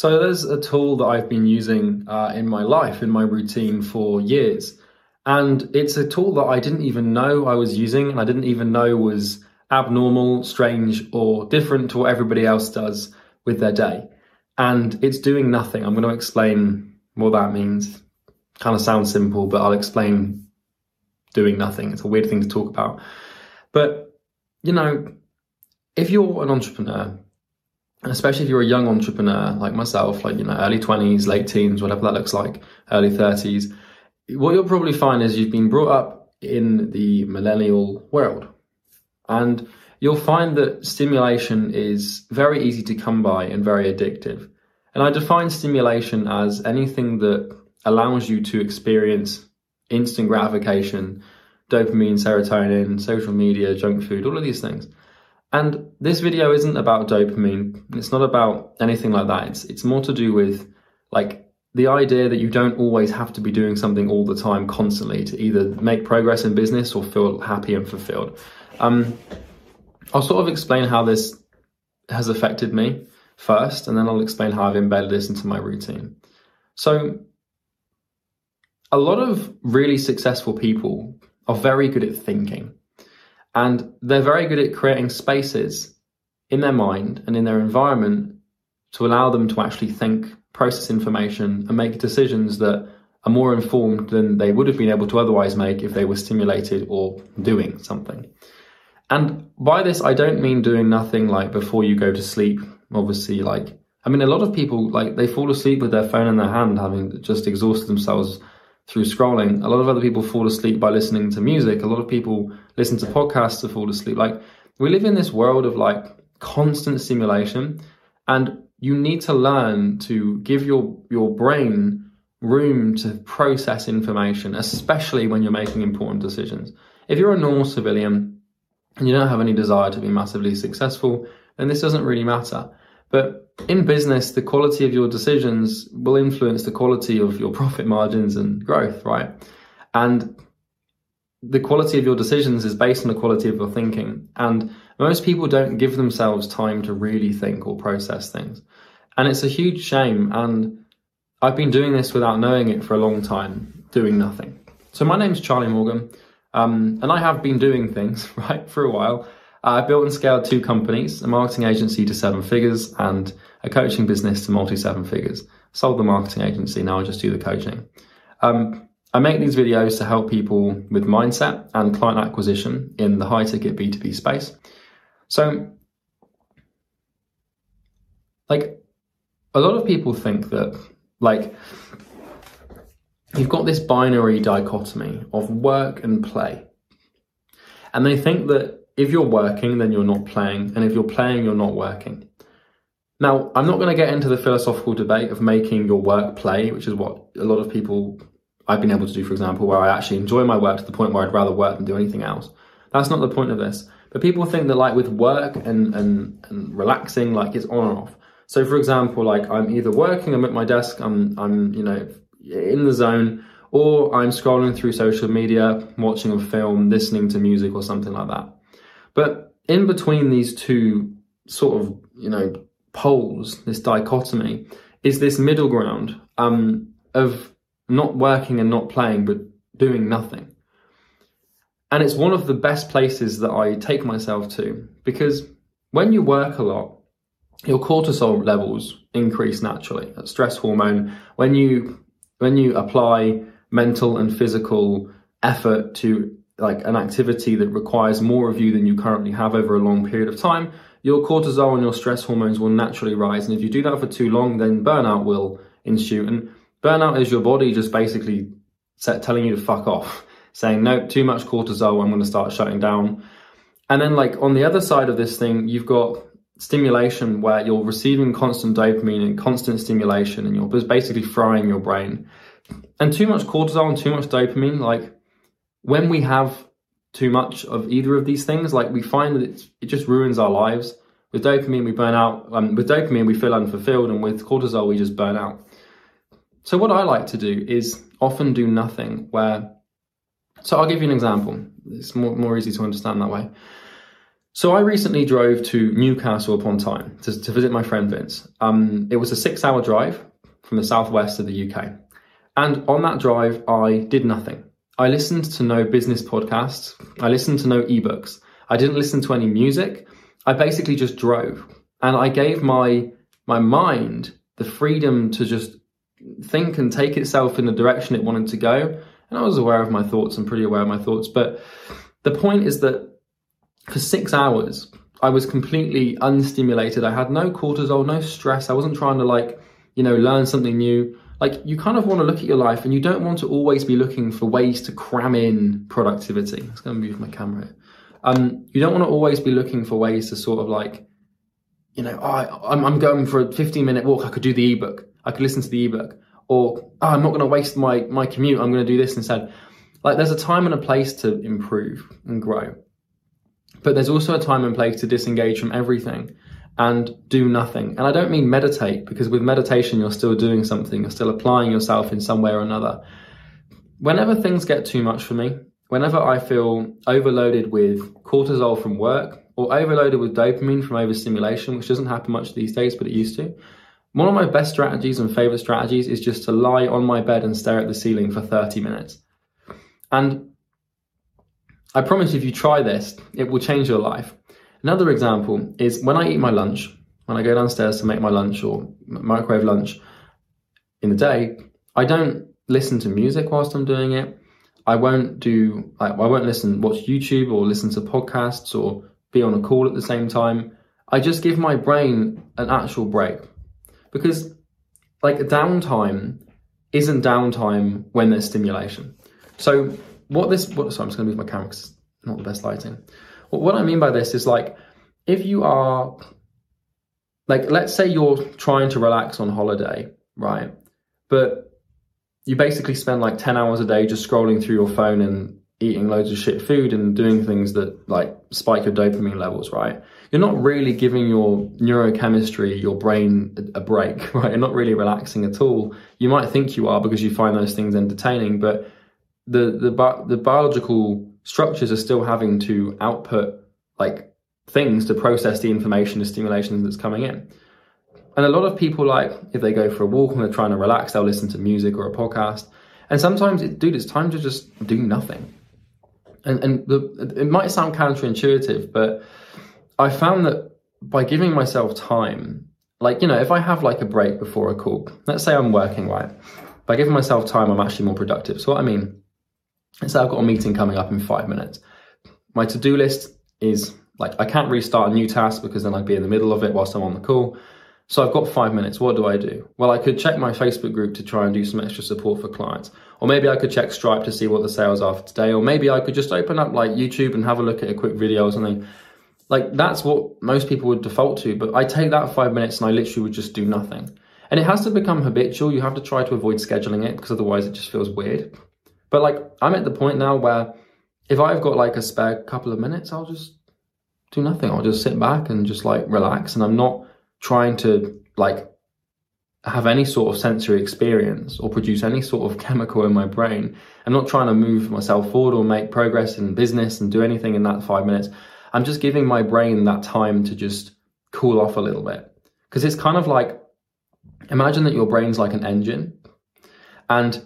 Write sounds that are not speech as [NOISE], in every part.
So there's a tool that I've been using uh, in my life, in my routine for years. And it's a tool that I didn't even know I was using and I didn't even know was abnormal, strange, or different to what everybody else does with their day. And it's doing nothing. I'm going to explain what that means. Kind of sounds simple, but I'll explain doing nothing. It's a weird thing to talk about. But, you know, if you're an entrepreneur, especially if you're a young entrepreneur like myself, like, you know, early 20s, late teens, whatever that looks like, early 30s, what you'll probably find is you've been brought up in the millennial world. And you'll find that stimulation is very easy to come by and very addictive. And I define stimulation as anything that allows you to experience instant gratification, dopamine, serotonin, social media, junk food, all of these things. And this video isn't about dopamine. It's not about anything like that. It's it's more to do with like the idea that you don't always have to be doing something all the time constantly to either make progress in business or feel happy and fulfilled. Um, I'll sort of explain how this has affected me first, and then I'll explain how I've embedded this into my routine. So, a lot of really successful people are very good at thinking, and they're very good at creating spaces in their mind and in their environment to allow them to actually think process information and make decisions that are more informed than they would have been able to otherwise make if they were stimulated or doing something. And by this, I don't mean doing nothing like before you go to sleep. Obviously, like, I mean, a lot of people, like, they fall asleep with their phone in their hand, having just exhausted themselves through scrolling. A lot of other people fall asleep by listening to music. A lot of people listen to podcasts to fall asleep. Like, we live in this world of like constant stimulation. And you need to learn to give your your brain room to process information, especially when you're making important decisions. If you're a normal civilian and you don't have any desire to be massively successful, then this doesn't really matter. But in business, the quality of your decisions will influence the quality of your [LAUGHS] profit margins and growth, right? And the quality of your decisions is based on the quality of your thinking. And most people don't give themselves time to really think or process things. And it's a huge shame. And I've been doing this without knowing it for a long time, doing nothing. So my name's Charlie Morgan. Um, and I have been doing things, [LAUGHS] right, for a while. I built and scaled two companies, a marketing agency to seven figures and a coaching business to multi seven figures. Sold the marketing agency, now I just do the coaching. Um, I make these videos to help people with mindset and client acquisition in the high ticket B2B space. So, like, a lot of people think that, like, you've got this binary dichotomy of work and play. And they think that if you're working, then you're not playing. And if you're playing, you're not working. Now, I'm not going to get into the philosophical debate of making your work play, which is what a lot of people I've been able to do, for example, where I actually enjoy my work to the point where I'd rather work than do anything else. That's not the point of this. But people think that like with work and, and, and relaxing, like it's on and off. So for example, like I'm either working, I'm at my desk, I'm, I'm, you know, in the zone, or I'm scrolling through social media, watching a film, listening to music or something like that. But in between these two sort of, you know, poles, this dichotomy, is this middle ground um, of not working and not playing, but doing nothing. And it's one of the best places that I take myself to because when you work a lot, your cortisol levels increase naturally. That stress hormone. When you when you apply mental and physical effort to like an activity that requires more of you than you currently have over a long period of time, your cortisol and your stress hormones will naturally rise. And if you do that for too long, then burnout will ensue. And Burnout is your body just basically telling you to fuck off, [LAUGHS] saying, no, too much cortisol, I'm going to start shutting down. And then, like, on the other side of this thing, you've got stimulation where you're receiving constant dopamine and constant stimulation, and you're basically frying your brain. And too much cortisol and too much dopamine, like, when we have too much of either of these things, like, we find that it just ruins our lives. With dopamine, we burn out. Um, with dopamine, we feel unfulfilled, and with cortisol, we just burn out. So what I like to do is often do nothing where, so I'll give you an example. It's more, more easy to understand that way. So I recently drove to Newcastle upon Tyne to, to visit my friend Vince. Um, it was a six-hour drive from the southwest of the UK, and on that drive, I did nothing. I listened to no business podcasts. I listened to no ebooks. I didn't listen to any music. I basically just drove, and I gave my my mind the freedom to just think and take itself in the direction it wanted to go. And I was aware of my thoughts and pretty aware of my thoughts. But the point is that for six hours, I was completely unstimulated. I had no cortisol, no stress. I wasn't trying to like, you know, learn something new. Like you kind of want to look at your life and you don't want to always be looking for ways to cram in productivity. It's going to move my camera. Um, you don't want to always be looking for ways to sort of like, you know, oh, I, I'm, I'm going for a 15 minute walk. I could do the ebook. I could listen to the ebook. Or oh, I'm not going to waste my, my commute. I'm going to do this instead. Like there's a time and a place to improve and grow. But there's also a time and place to disengage from everything and do nothing. And I don't mean meditate, because with meditation, you're still doing something, you're still applying yourself in some way or another. Whenever things get too much for me, whenever I feel overloaded with cortisol from work or overloaded with dopamine from overstimulation, which doesn't happen much these days, but it used to, one of my best strategies and favorite strategies is just to lie on my bed and stare at the ceiling for 30 minutes. And I promise if you try this, it will change your life. Another example is when I eat my lunch, when I go downstairs to make my lunch or microwave lunch in the day, I don't listen to music whilst I'm doing it. I won't do, I, I won't listen, watch YouTube or listen to podcasts or be on a call at the same time. I just give my brain an actual break because like downtime isn't downtime when there's stimulation. So what this, what, sorry, I'm just going to move my camera because it's not the best lighting. What I mean by this is like, if you are, like, let's say you're trying to relax on holiday, right? But you basically spend like 10 hours a day just scrolling through your phone and eating loads of shit food and doing things that like spike your dopamine levels, right? You're not really giving your neurochemistry, your brain a break, [LAUGHS] right? You're not really relaxing at all. You might think you are because you find those things entertaining, but the the the biological structures are still having to output like things to process the information, the stimulation that's coming in. And a lot of people like if they go for a walk and they're trying to relax, they'll listen to music or a podcast. And sometimes, it, dude, it's time to just do nothing. And and the, it might sound counterintuitive, but I found that by giving myself time, like you know, if I have like a break before a call, let's say I'm working right, by giving myself time, I'm actually more productive. So what I mean Let's I've got a meeting coming up in five minutes. My to do list is like I can't restart a new task because then I'd be in the middle of it whilst I'm on the call. So I've got five minutes. What do I do? Well, I could check my Facebook group to try and do some extra support for clients. Or maybe I could check Stripe to see what the sales are for today. Or maybe I could just open up like YouTube and have a look at a quick video or something. Like that's what most people would default to. But I take that five minutes and I literally would just do nothing. And it has to become habitual. You have to try to avoid scheduling it because otherwise it just feels weird. But like I'm at the point now where if I've got like a spare couple of minutes, I'll just do nothing. I'll just sit back and just like relax. And I'm not trying to like have any sort of sensory experience or produce any sort of [LAUGHS] chemical in my brain. I'm not trying to move myself forward or make progress in business and do anything in that five minutes. I'm just giving my brain that time to just cool off a little bit. Because it's kind of like imagine that your brain's like an engine and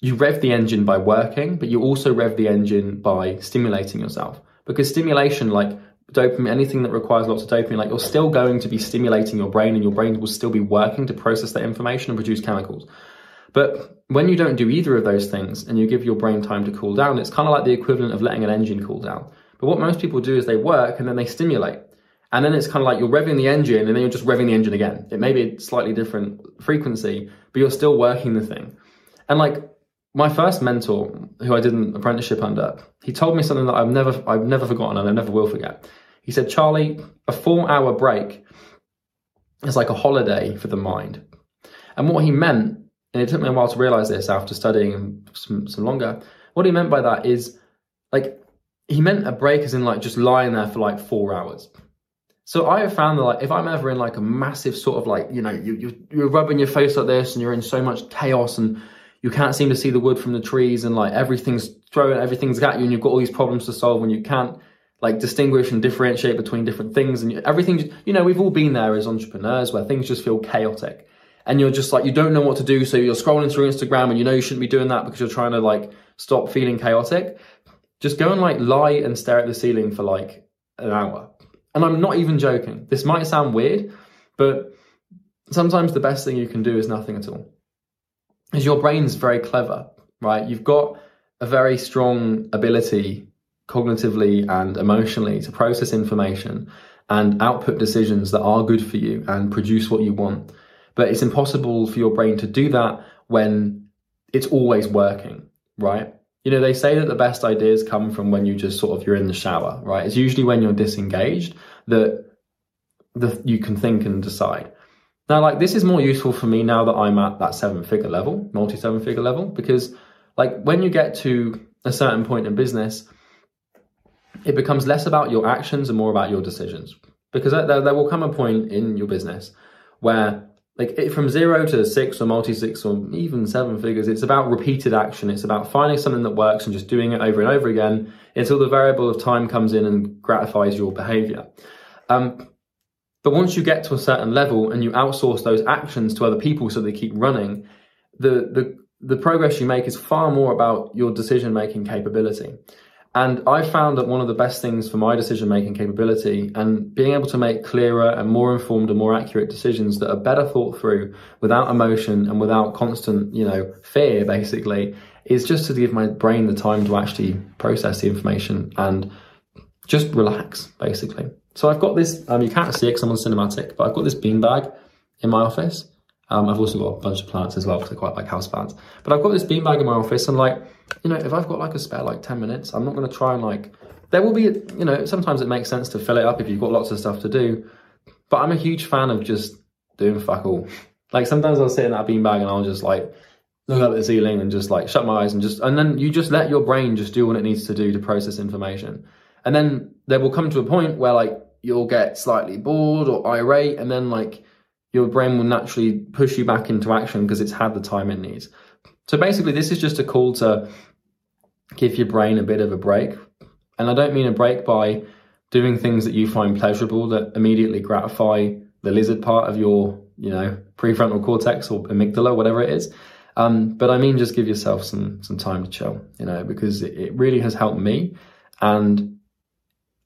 you rev the engine by working, but you also rev the engine by stimulating yourself. Because stimulation, like dopamine, anything that requires lots of dopamine, like you're still going to be stimulating your brain and your brain will still be working to process that information and produce chemicals. But when you don't do either of those things and you give your brain time to cool down, it's kind of like the equivalent of letting an engine cool down. But what most people do is they work and then they stimulate. And then it's kind of like you're revving the engine and then you're just revving the engine again. It may be a slightly different frequency, but you're still working the thing. And like my first mentor, who I did an apprenticeship under, he told me something that I've never, I've never forgotten and I never will forget. He said, Charlie, a four hour break is like a holiday for the mind. And what he meant, and it took me a while to realize this after studying some, some longer, what he meant by that is like, he meant a break as in like just lying there for like four hours. So I have found that like if I'm ever in like a massive sort of like, you know, you, you, you're rubbing your face like this and you're in so much chaos and you can't seem to see the wood from the trees and like everything's throwing everything's at you and you've got all these problems to solve and you can't like distinguish and differentiate between different things and everything you know we've all been there as entrepreneurs where things just feel chaotic and you're just like you don't know what to do. So you're scrolling through instagram and you know you shouldn't be doing that because you're trying to like stop feeling chaotic. Just go and like lie and stare at the ceiling for like an hour. And i'm not even joking. This might sound weird but sometimes the best thing you can do is nothing at all is your brain's very clever right you've got a very strong ability cognitively and emotionally to process information and output decisions that are good for you and produce what you want. But it's impossible for your brain to do that when it's always working, right? You know, they say that the best ideas come from when you just sort of you're in the shower, right? It's usually when you're disengaged that the, you can think and decide. Now, like this is more useful for me now that I'm at that seven figure level, multi seven figure level, because like when you get to a certain point in business, it becomes less about your actions and more about your decisions. Because there, there will come a point in your business where, like, from zero to six or multi six or even seven figures, it's about repeated action. It's about finding something that works and just doing it over and over again until the variable of time comes in and gratifies your behavior. Um, but once you get to a certain level and you outsource those actions to other people so they keep running, the, the, the progress you make is far more about your decision making capability. And I found that one of the best things for my decision making capability and being able to make clearer and more informed and more accurate decisions that are better thought through without emotion and without constant, you know, fear basically is just to give my brain the time to actually process the information and just relax basically. So I've got this, um, you can't see it because I'm on cinematic, but I've got this beanbag in my office. Um, I've also got a bunch of plants as well because I quite like house plants. But I've got this beanbag in my office and like, you know, if I've got like a spare like 10 minutes, I'm not going to try and like, there will be, you know, sometimes it makes sense to fill it up if you've got lots of stuff to do. But I'm a huge fan of just doing fuck all. Like sometimes I'll sit in that beanbag and I'll just like look up at the ceiling and just like shut my eyes and just, and then you just let your brain just do what it needs to do to process information. And then there will come to a point where like you'll get slightly bored or irate and then like your brain will naturally push you back into action because it's had the time it needs. So basically, this is just a call to give your brain a bit of a break. And I don't mean a break by doing things that you find pleasurable that immediately gratify the lizard part of your, you know, prefrontal cortex or amygdala, whatever it is. Um, but I mean, just give yourself some some time to chill, you know, because it, it really has helped me, and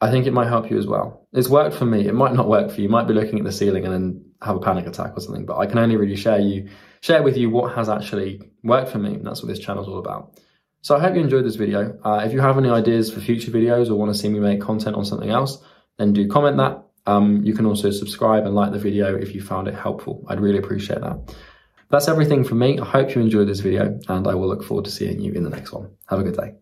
I think it might help you as well. It's worked for me. It might not work for you. You might be looking at the ceiling and then have a panic attack or something. But I can only really share you share with you what has actually worked for me. And that's what this channel is all about. So I hope you enjoyed this video. Uh, if you have any ideas for future videos or want to see me make content on something else, then do comment that. Um, you can also subscribe and like the video if you found it helpful. I'd really appreciate that. That's everything from me. I hope you enjoyed this video and I will look forward to seeing you in the next one. Have a good day.